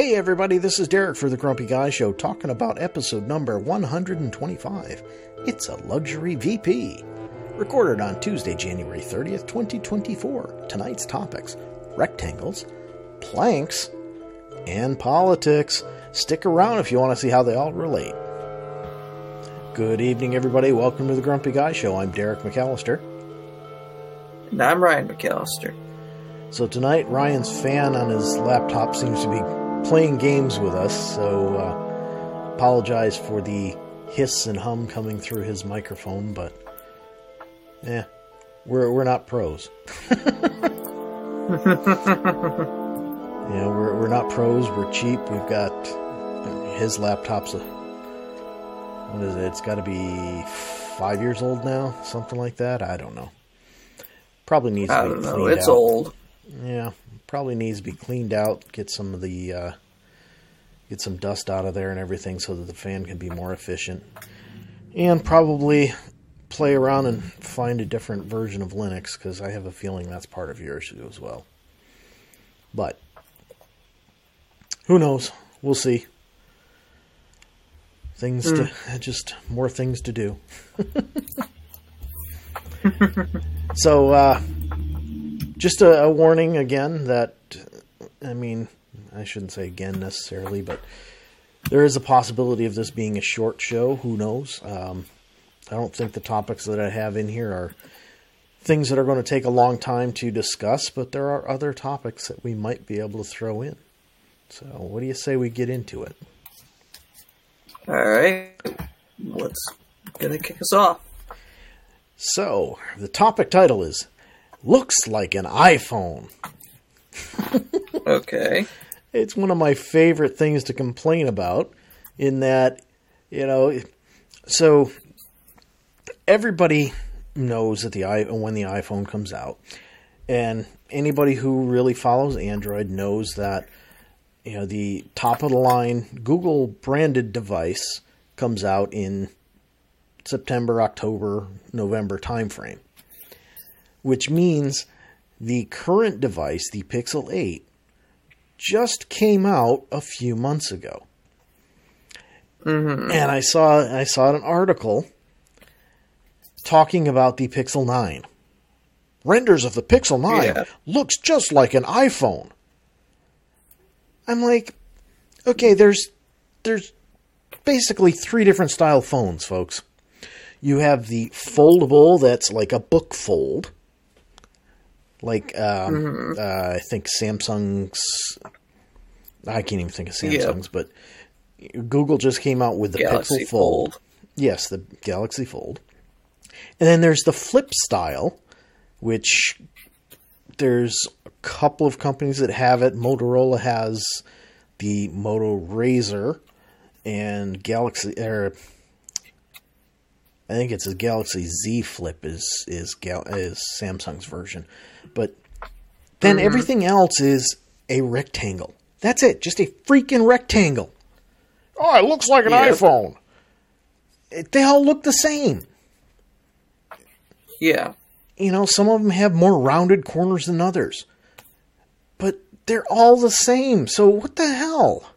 Hey everybody, this is Derek for the Grumpy Guy Show talking about episode number 125. It's a luxury VP. Recorded on Tuesday, January 30th, 2024. Tonight's topics rectangles, planks, and politics. Stick around if you want to see how they all relate. Good evening, everybody. Welcome to the Grumpy Guy Show. I'm Derek McAllister. And I'm Ryan McAllister. So tonight, Ryan's fan on his laptop seems to be playing games with us. So uh, apologize for the hiss and hum coming through his microphone, but yeah, we're we're not pros. you know, we're we're not pros. We're cheap. We've got his laptop's a what is it? It's got to be five years old now, something like that. I don't know. Probably needs I to be don't know. It's out. old. Yeah, probably needs to be cleaned out. Get some of the uh, get some dust out of there and everything, so that the fan can be more efficient. And probably play around and find a different version of Linux because I have a feeling that's part of your issue as well. But who knows? We'll see. Things to just more things to do. so uh, just a, a warning again that I mean I shouldn't say again necessarily, but there is a possibility of this being a short show. Who knows? Um, I don't think the topics that I have in here are things that are going to take a long time to discuss, but there are other topics that we might be able to throw in. So, what do you say we get into it? All right. What's gonna kick us off? So, the topic title is Looks Like an iPhone. Okay. It's one of my favorite things to complain about, in that, you know, so everybody knows that the i when the iPhone comes out, and anybody who really follows Android knows that you know the top of the line Google branded device comes out in September, October, November timeframe, which means the current device, the Pixel 8, just came out a few months ago. Mm-hmm. And I saw I saw an article talking about the Pixel 9. Renders of the Pixel 9 Yeah. looks just like an iPhone. I'm like, okay, there's there's basically three different style phones, folks. You have the foldable that's like a book fold. Like um, uh, I think Samsung's I can't even think of Yeah. Samsung's, but Google just came out with the Galaxy Pixel Fold. Fold. Yes, the Galaxy Fold. And then there's the flip style, which there's a couple of companies that have it. Motorola has the Moto Razr and Galaxy or I think it's a Galaxy Z Flip is is is Samsung's version. But then mm-hmm. everything else is a rectangle. That's it, just a freaking rectangle. Oh, it looks like an iPhone. It- they all look the same. Yeah. You know, some of them have more rounded corners than others. But they're all the same. So what the hell?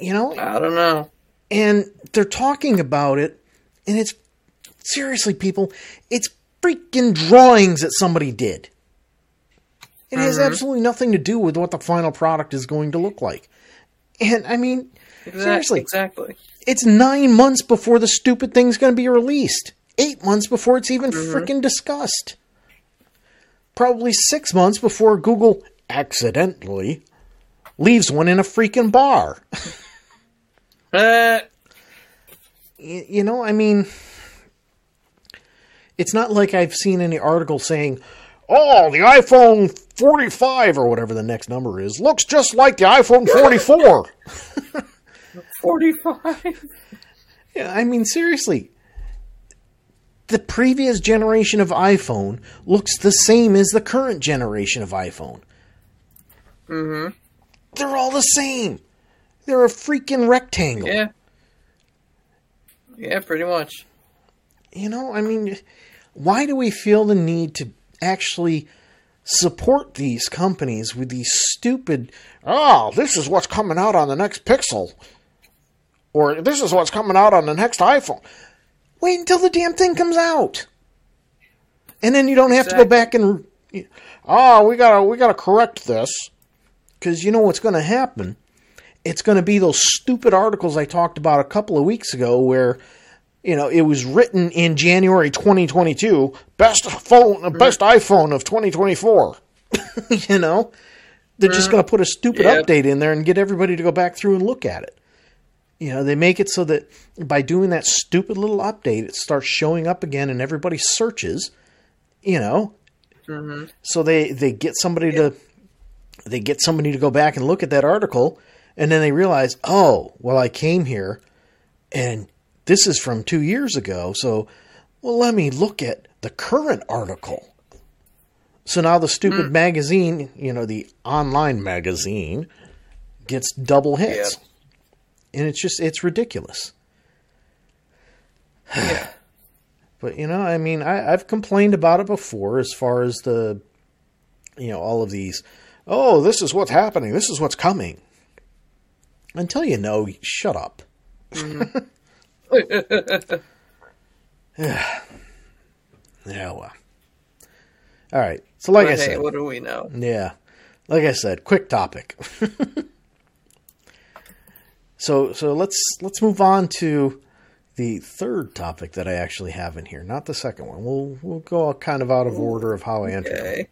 You know, I don't know. and they're talking about it and it's seriously people, it's freaking drawings that somebody did. It has absolutely nothing to do with what the final product is going to look like. And I mean, Exactly. seriously, Exactly. it's nine months before the stupid thing's going to be released. Eight months before it's even freaking discussed. Probably six months before Google accidentally leaves one in a freaking bar. Uh, you know, I mean, it's not like I've seen any article saying, "Oh, the iPhone 45 or whatever the next number is looks just like the iPhone 44." 45. yeah, I mean, seriously. The previous generation of iPhone looks the same as the current generation of iPhone. Mm-hmm. They're all the same. They're a freaking rectangle. Yeah. Yeah, pretty much. You know, I mean, why do we feel the need to actually support these companies with these stupid, oh, this is what's coming out on the next Pixel. Or this is what's coming out on the next iPhone. Wait until the damn thing comes out. And then you don't have Exactly. to go back and oh, we gotta we gotta correct this because you know what's to happen. It's to be those stupid articles I talked about a couple of weeks ago, where you know it was written in January 2022, best phone, mm-hmm. best iPhone of 2024. you know, they're just mm-hmm. going to put a stupid Yeah. update in there and get everybody to go back through and look at it. You know, they make it so that by doing that stupid little update, it starts showing up again and everybody searches. You know, mm-hmm. so they they get somebody to they get somebody to go back and look at that article, and then they realize, oh, well, I came here, and this is from two years ago, so well, let me look at the current article. So now the stupid hmm. magazine, you know, the online magazine, gets double hits, and it's just it's ridiculous. Yeah. But you know, I mean, I, I've complained about it before, as far as the, you know, all of these. Oh, this is what's happening. This is what's coming. Until you know, shut up. Mm-hmm. yeah, Yeah, well. All right. So, like But I hey, said, what do we know? yeah. Like I said, quick topic. so so let's let's move on to the third topic that I actually have in here, not the second one. We'll we'll go kind of out of order of how I entered. Okay.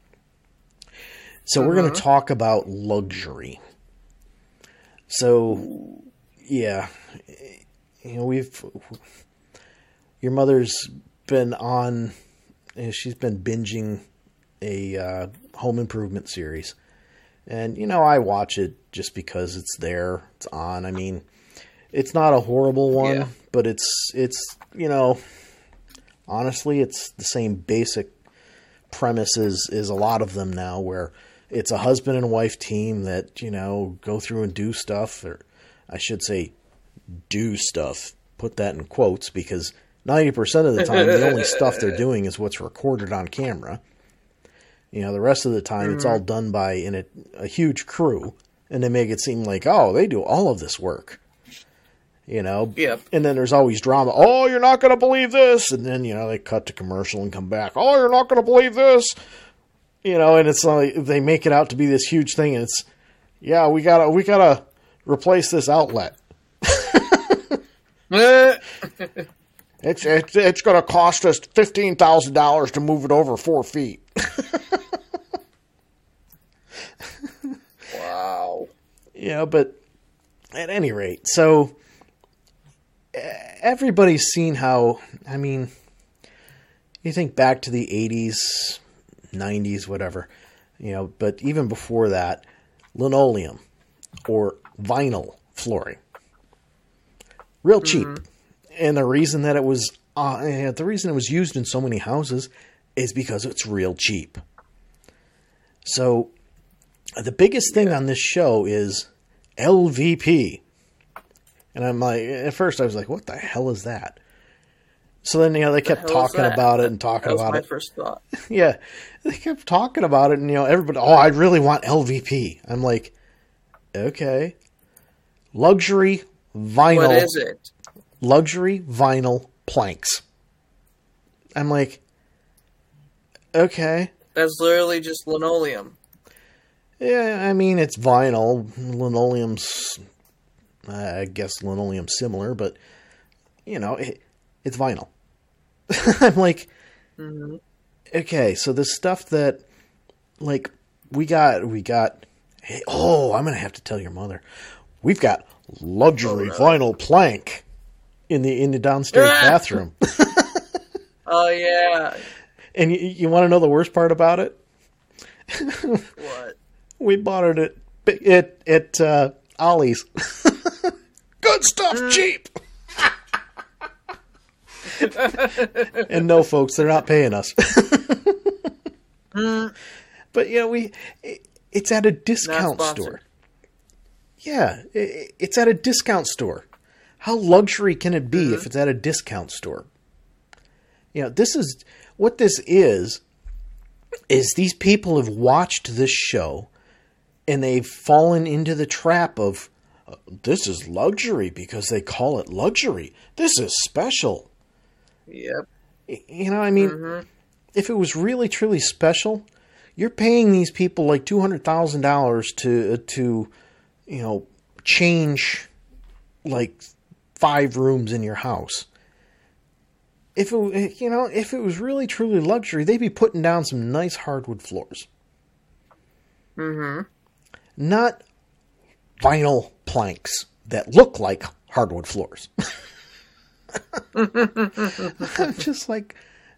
So we're going to uh-huh. talk about luxury. So yeah, you know we've your mother's been on. you know, She's been binging a uh, home improvement series, and you know I watch it just because it's there, it's on. I mean, it's not a horrible one, Yeah. but it's it's you know honestly it's the same basic premises as, as a lot of them now where it's a husband and wife team that you know go through and do stuff or i should say do stuff put that in quotes because 90% of the time the only stuff they're doing is what's recorded on camera you know the rest of the time it's all mm-hmm. done by in a, a huge crew and they make it seem like oh they do all of this work you know Yep. and then there's always drama. Oh, you're not going to believe this. And then, you know, they cut to commercial and come back. Oh, you're not going to believe this. You know, and it's like they make it out to be this huge thing. And it's, yeah, we got to, we got to replace this outlet. Eh, It's, it's, it's going to cost us $15,000 to move it over four feet. wow. you know, but at any rate, so eh, everybody's seen how, I mean, you think back to the 80s, 90s, whatever, you know, but even before that, linoleum or vinyl flooring. Real cheap. And the reason that it was uh, the reason it was used in so many houses is because it's real cheap. So the biggest thing on this show is LVP. And I'm like, at first I was like, what the hell is that? So then, you know, they kept is talking about it and talking about it. That was about my it. first thought. Yeah. They kept talking about it and, you know, everybody, oh, I really want LVP. I'm like, okay. Luxury vinyl. What is it? Luxury vinyl planks. I'm like, okay. That's literally just linoleum. Yeah, I mean it's vinyl. Linoleum's, uh, I guess linoleum's similar, but you know it, it's vinyl. I'm like, mm-hmm. okay, so the stuff that, like, we got, we got. Hey, oh, I'm gonna have to tell your mother. We've got luxury vinyl plank in the in the downstairs bathroom. Oh yeah. and you, you want to know the worst part about it? What? We bought it at at at uh, Ollie's. Good stuff, cheap. and no, folks, they're not paying us. but you know, we it, it's at a discount store. Yeah, it's at a discount store. How luxury can it be if it's at a discount store? You know, this is what this is is these people have watched this show and they've fallen into the trap of uh, this is luxury because they call it luxury. This is special. Yep. You know, I mean, Mhm. if it was really truly special, you're paying these people like two hundred thousand dollars to uh, to you know change like five rooms in your house. If it you know if it was really truly luxury, they'd be putting down some nice hardwood floors, Mhm. not vinyl planks that look like hardwood floors. I'm just like,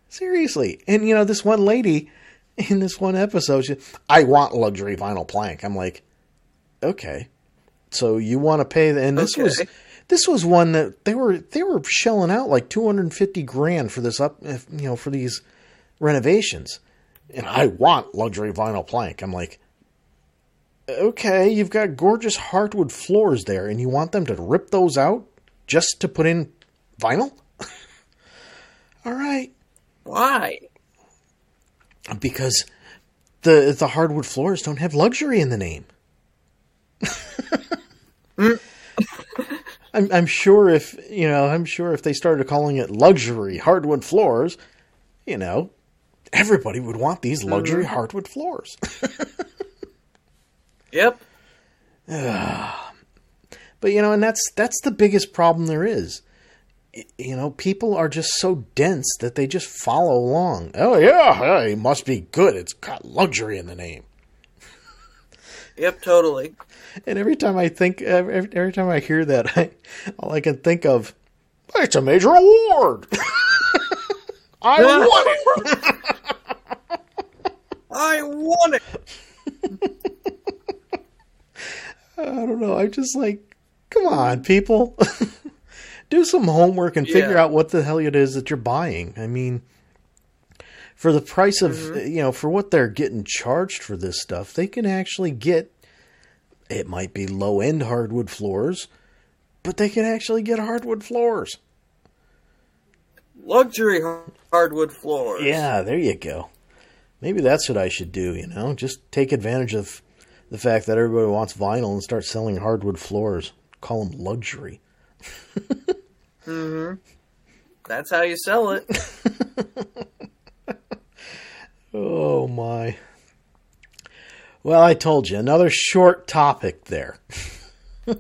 seriously. And you know, this one lady in this one episode, she, I want luxury vinyl plank. I'm like, okay, so you want to pay? The, and this was this was one that they were they were shelling out like 250 grand for this up, you know, for these renovations. And I want luxury vinyl plank. I'm like, okay, you've got gorgeous hardwood floors there, and you want them to rip those out just to put in vinyl? All right, Why? because the the hardwood floors don't have luxury in the name. Mm. I'm, I'm sure if you know, I'm sure if they started calling it luxury hardwood floors, you know, everybody would want these luxury mm-hmm. hardwood floors. Yep. But you know, and that's that's the biggest problem there is. You know, people are just so dense that they just follow along. Oh yeah, yeah, it must be good. It's got luxury in the name. Yep. Totally. And every time I think, every, every time I hear that, I, all I can think of, it's a major award. I won it. I want it. I don't know. I'm just like, come on, people. Do some homework and figure out what the hell it is that you're buying. I mean, for the price of, you know, for what they're getting charged for this stuff, they can actually get, it might be low end hardwood floors, but they can actually get hardwood floors. Luxury hardwood floors. Yeah, there you go. Maybe that's what I should do, you know? Just take advantage of the fact that everybody wants vinyl and start selling hardwood floors. Call them luxury. Hmm. That's how you sell it. Oh my. Well, I told you, another short topic there.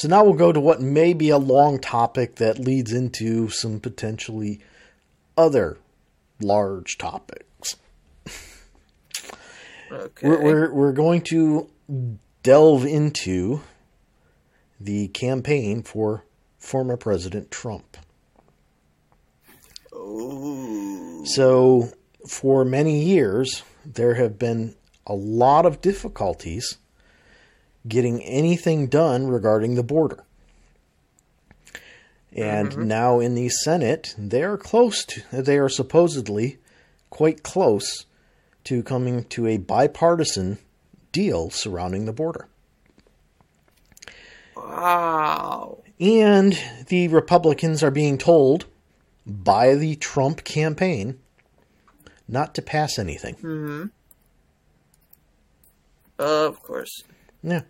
So now we'll go to what may be a long topic that leads into some potentially other large topics. Okay. We're, we're, we're going to delve into the campaign for former President Trump. Ooh. So, for many years, there have been a lot of difficulties getting anything done regarding the border. And mm-hmm. now in the Senate, they are close to, they are supposedly quite close to coming to a bipartisan deal surrounding the border. Wow. And the Republicans are being told by the Trump campaign not to pass anything. Of course. Yeah.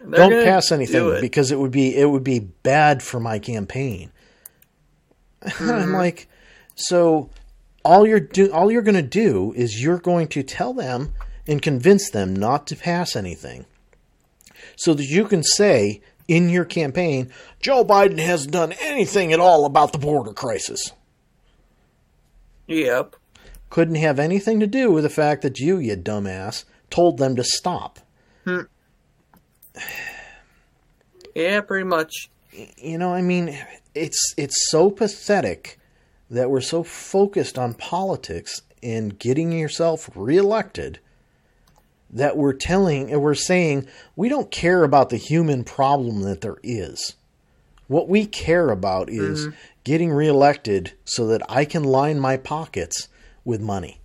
They're Don't pass do anything it. because it would be it would be bad for my campaign. Mm-hmm. I'm like, so all you're do all you're going to do is you're going to tell them and convince them not to pass anything, so that you can say in your campaign, Joe Biden hasn't done anything at all about the border crisis. Yep. Couldn't have anything to do with the fact that you, you dumbass, told them to stop. Hmm. Yeah, pretty much. you know, I mean, it's it's so pathetic that we're so focused on politics and getting yourself reelected that we're telling and we're saying we don't care about the human problem that there is. What we care about is mm-hmm. getting reelected so that I can line my pockets with money.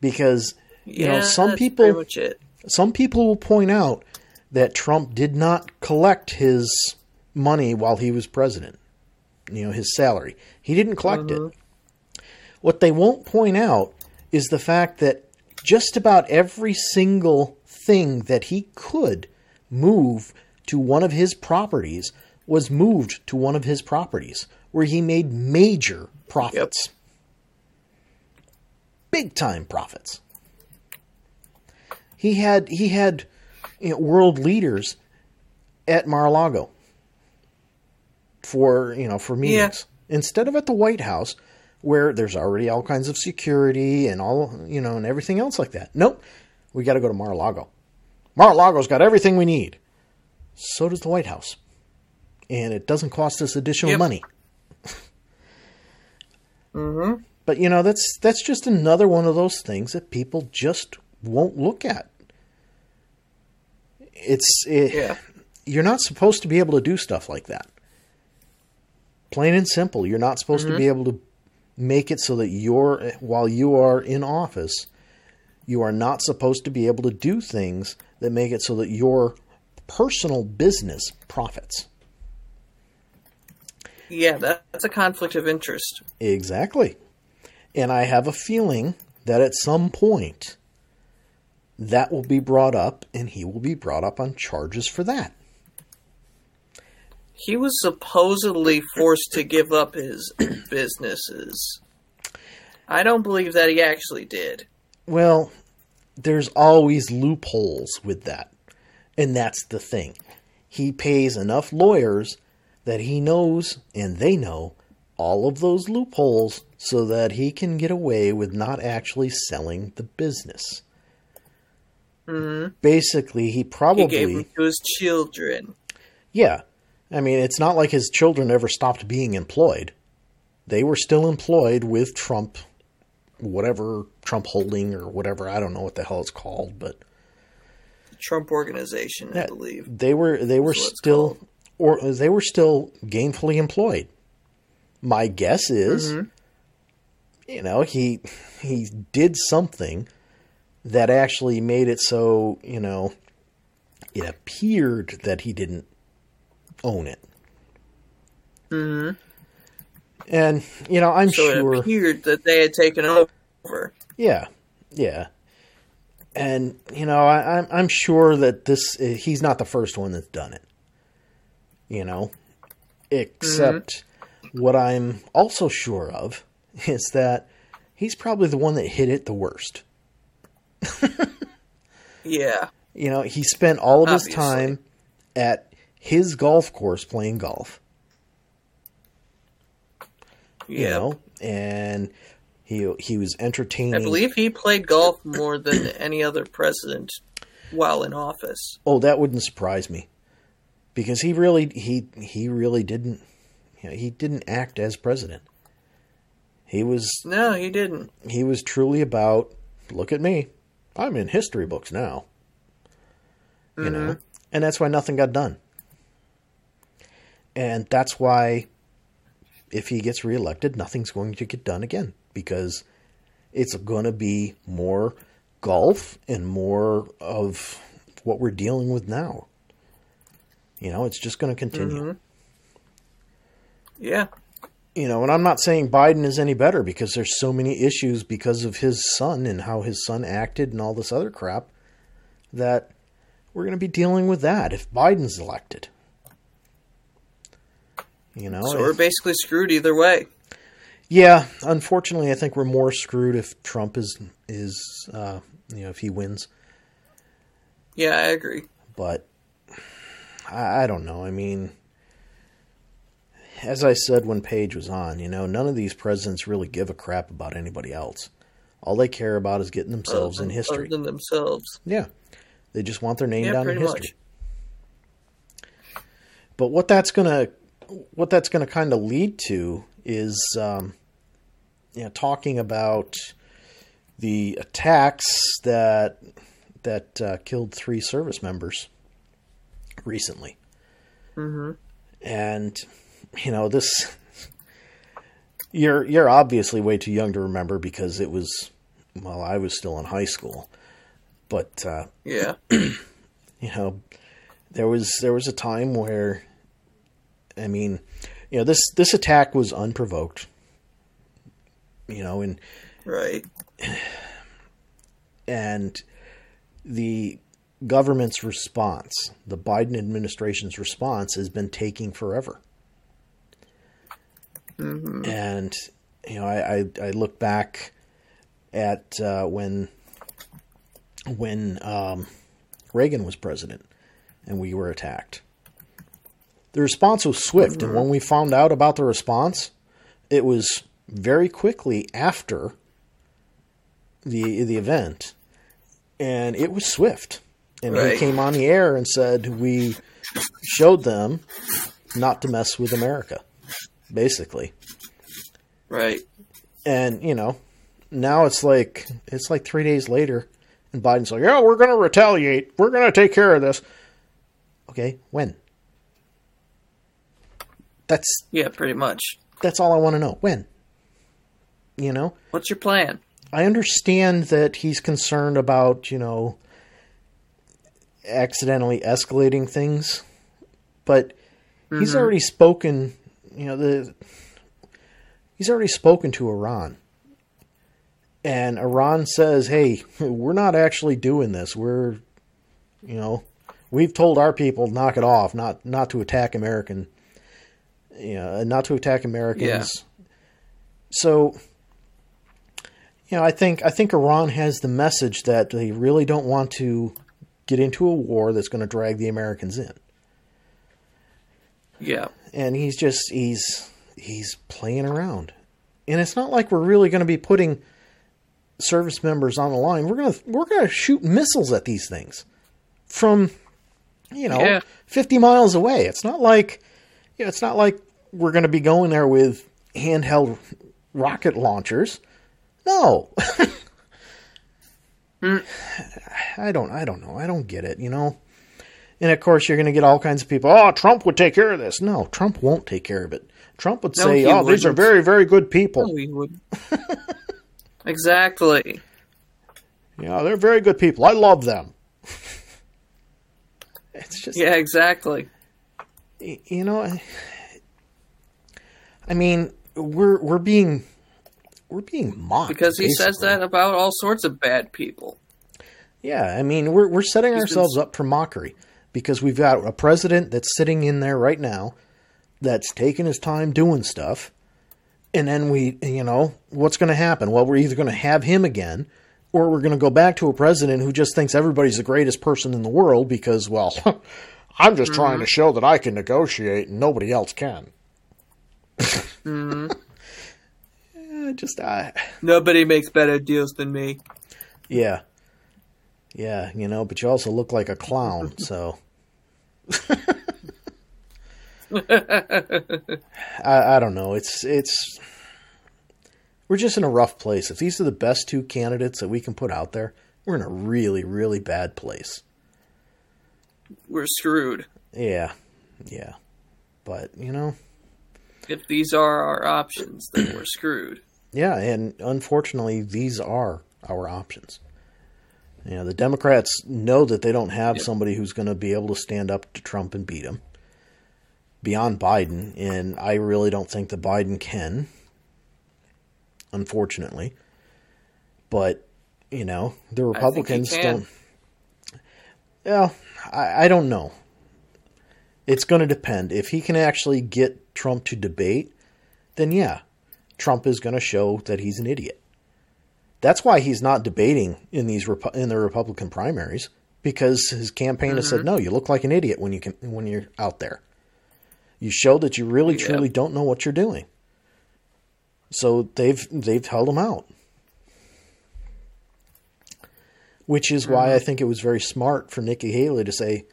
Because you yeah, know, some people pretty much it. some people will point out that Trump did not collect his money while he was president. You know, his salary. He didn't collect it. Mm-hmm. What they won't point out is the fact that just about every single thing that he could move to one of his properties was moved to one of his properties where he made major profits. Big time profits. He had he had you know, world leaders at Mar-a-Lago for you know for meetings instead of at the White House where there's already all kinds of security and all you know and everything else like that. Nope, we got to go to Mar-a-Lago. Mar-a-Lago's got everything we need. So does the White House, and it doesn't cost us additional Yep. money. Mm-hmm. But you know that's that's just another one of those things that people just won't look at. It's it, Yeah. you're not supposed to be able to do stuff like that. Plain and simple, you're not supposed to be able to make it so that you're while you are in office, you are not supposed to be able to do things that make it so that your personal business profits. Yeah, that, that's a conflict of interest. Exactly. And I have a feeling that at some point that will be brought up and he will be brought up on charges for that. He was supposedly forced to give up his businesses. I don't believe that he actually did. Well, there's always loopholes with that. And that's the thing. He pays enough lawyers that he knows and they know all of those loopholes so that he can get away with not actually selling the business. Mm-hmm. Basically, he He probably gave them to his children. Yeah. I mean, it's not like his children ever stopped being employed. They were still employed with Trump, whatever Trump Holding or whatever. I don't know what the hell it's called, but Trump Organization, I believe. they were they were That's what it's still or they were still gainfully employed. My guess is, Mhm. you know, he he did something that actually made it so you know it appeared that he didn't own it. Mm-hmm. And you know, I'm So sure. it appeared that they had taken over. Yeah, yeah. And you know, I, I'm I'm sure that this eh, he's not the first one that's done it. You know, except mm-hmm. what I'm also sure of is that he's probably the one that hit it the worst. Yeah. You know, he spent all of his time at his golf course playing golf. You Yeah. know, and he he was entertaining. I believe he played golf more than any other president while in office. Oh, that wouldn't surprise me, because he really he he really didn't you know, he didn't act as president. He was No, he didn't. he was truly about look at me, I'm in history books now. You know, mm-hmm. and that's why nothing got done. And that's why if he gets reelected, nothing's going to get done again because it's going to be more golf and more of what we're dealing with now. You know, it's just going to continue. Mm-hmm. Yeah. You know, and I'm not saying Biden is any better because there's so many issues because of his son and how his son acted and all this other crap that we're going to be dealing with that if Biden's elected. You know, So we're basically screwed either way. Yeah, unfortunately, I think we're more screwed if Trump is is uh, you know if he wins. Yeah, I agree. But I, I don't know. I mean, as I said when Page was on, you know, none of these presidents really give a crap about anybody else. All they care about is getting themselves in history. Than themselves. Yeah, they just want their name Yeah, down in history. much. But what that's gonna what that's gonna kind of lead to is um, you know talking about the attacks that that uh, killed three service members recently, hmm and you know this you're you're obviously way too young to remember because it was well I was still in high school, but uh, Yeah. you know there was there was a time where I mean you know this this attack was unprovoked You know, and Right. and the government's response, the Biden administration's response, has been taking forever. And you know, I, I, I look back at uh, when when um, Reagan was president and we were attacked. The response was swift, and when we found out about the response, it was very quickly after the the event, and it was swift. And he came on the air and said, "We showed them not to mess with America." Basically, Right. and you know, now it's like it's like three days later, and Biden's like, "Yeah, we're going to retaliate. We're going to take care of this." Okay, when? That's Yeah, pretty much. that's all I want to know. When? You know, What's your plan? I understand that he's concerned about you know accidentally escalating things, but he's mm-hmm. already spoken. You know the he's already spoken to Iran, and Iran says, "Hey, we're not actually doing this. We're, you know, we've told our people knock it off, not not to attack American, you know, not to attack Americans." So, you know, I think I think Iran has the message that they really don't want to get into a war that's going to drag the Americans in. Yeah. and he's just he's he's playing around. And it's not like we're really going to be putting service members on the line. We're going to we're to shoot missiles at these things from you know Yeah. 50 miles away. It's not like you know, it's not like we're going to be going there with handheld rocket launchers no hmm. i don't i don't know i don't get it you know and of course, you're going to get all kinds of people. Oh, Trump would take care of this. No, Trump won't take care of it. Trump would No, say, he "Oh, these are very, very good people. No, we would. exactly. Yeah, they're very good people. I love them." It's just, Yeah, exactly. you know, I- I mean, we're we're being we're being mocked Because he says that about all sorts of bad people. Yeah, I mean, we're we're setting been ourselves s- up for mockery because we've got a president that's sitting in there right now that's taking his time doing stuff. And then we, you know, what's going to happen? Well, we're either going to have him again or we're going to go back to a president who just thinks everybody's the greatest person in the world because, well, I'm just trying to mm-hmm. show that I can negotiate and nobody else can. Mm-hmm. Just, I, Nobody makes better deals than me. Yeah. Yeah, you know, but you also look like a clown, so. I, I don't know. It's it's we're just in a rough place. If these are the best two candidates that we can put out there, we're in a really really bad place. We're screwed. Yeah. Yeah. But, you know, If these are our options, then we're screwed. Yeah, and unfortunately, these are our options. You know, the Democrats know that they don't have somebody who's going to be able to stand up to Trump and beat him beyond Biden, and I really don't think that Biden can, unfortunately. But, you know, the Republicans can. don't. Well, I, I don't know. It's going to depend. If he can actually get Trump to debate, then yeah, Trump is going to show that he's an idiot. That's why he's not debating in these Repu- in the Republican primaries because his campaign has said, mm-hmm. "No, you look like an idiot when you can when you're out there. You show that you really Yeah. truly don't know what you're doing." So they've they've held him out. Which is why mm-hmm. I think it was very smart for Nikki Haley to say,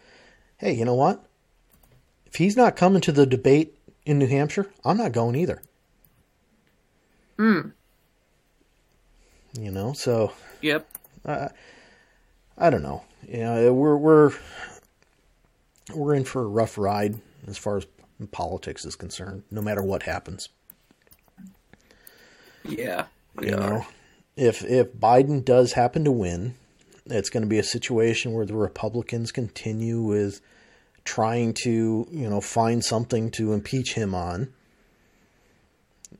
"Hey, you know what? If he's not coming to the debate in New Hampshire, I'm not going either." Hmm. You know, so Yep. I I don't know. You know, we're we're we're in for a rough ride as far as politics is concerned. No matter what happens, Yeah. You are. know, if if Biden does happen to win, it's going to be a situation where the Republicans continue with trying to you know find something to impeach him on.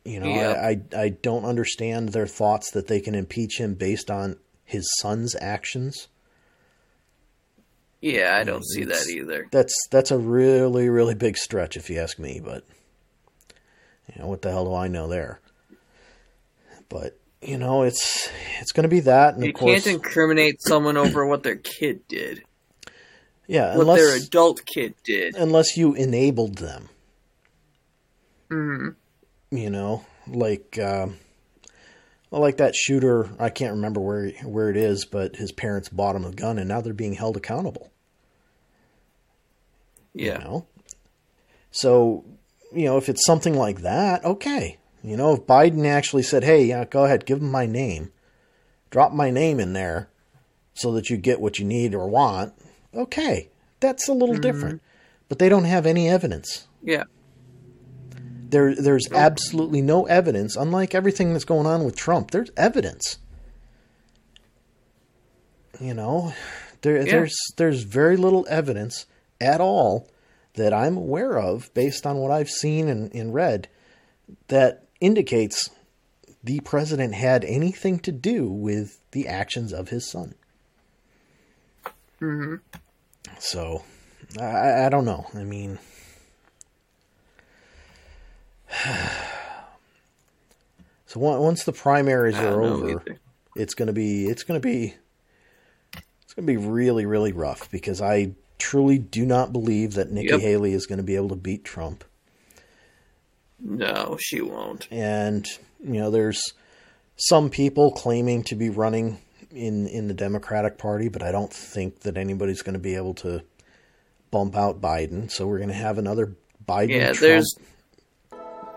You know, Yep. I, I I don't understand their thoughts that they can impeach him based on his son's actions. Yeah, I don't see that either. That's that's a really really big stretch if you ask me, but you know what the hell do I know there? But you know, it's it's going to be that, and You of course, can't incriminate someone over what their kid did, yeah, what their adult kid did. unless you enabled them. hmm you know, like um, well, like that shooter. I can't remember where where it is, but his parents bought him a gun, and now they're being held accountable. Yeah. You know, so you know if it's something like that, okay. You know, if Biden actually said, "Hey, yeah, go ahead, give him my name, drop my name in there, so that you get what you need or want," okay, that's a little different. But they don't have any evidence. Yeah. There, there's absolutely no evidence. Unlike everything that's going on with Trump, there's evidence. You know, there, Yeah. there's there's very little evidence at all that I'm aware of, based on what I've seen and, and read, that indicates the president had anything to do with the actions of his son. hmm So, I, I don't know. I mean, so once the primaries ah, are over, either. it's gonna be it's gonna be it's gonna be really really rough because I truly do not believe that Nikki Yep. Haley is going to be able to beat Trump. No, she won't. And you know, there's some people claiming to be running in in the Democratic Party, but I don't think that anybody's going to be able to bump out Biden. So we're going to have another Biden. Yeah, Trump, there's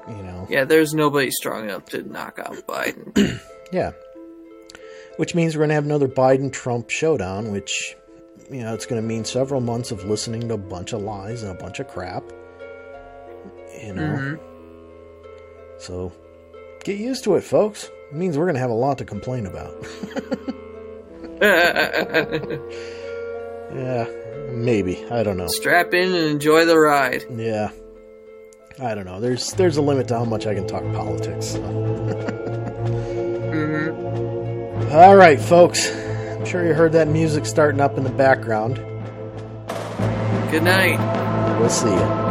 you know, yeah, there's nobody strong enough to knock out Biden. yeah. Which means we're going to have another Biden Trump showdown, which you know it's going to mean several months of listening to a bunch of lies and a bunch of crap. You know, Mhm. so get used to it, folks. It means we're going to have a lot to complain about. Yeah, maybe. I don't know. Strap in and enjoy the ride. Yeah. I don't know. There's there's a limit to how much I can talk politics. so. hmm All right, folks. I'm sure you heard that music starting up in the background. Good night. We'll see you.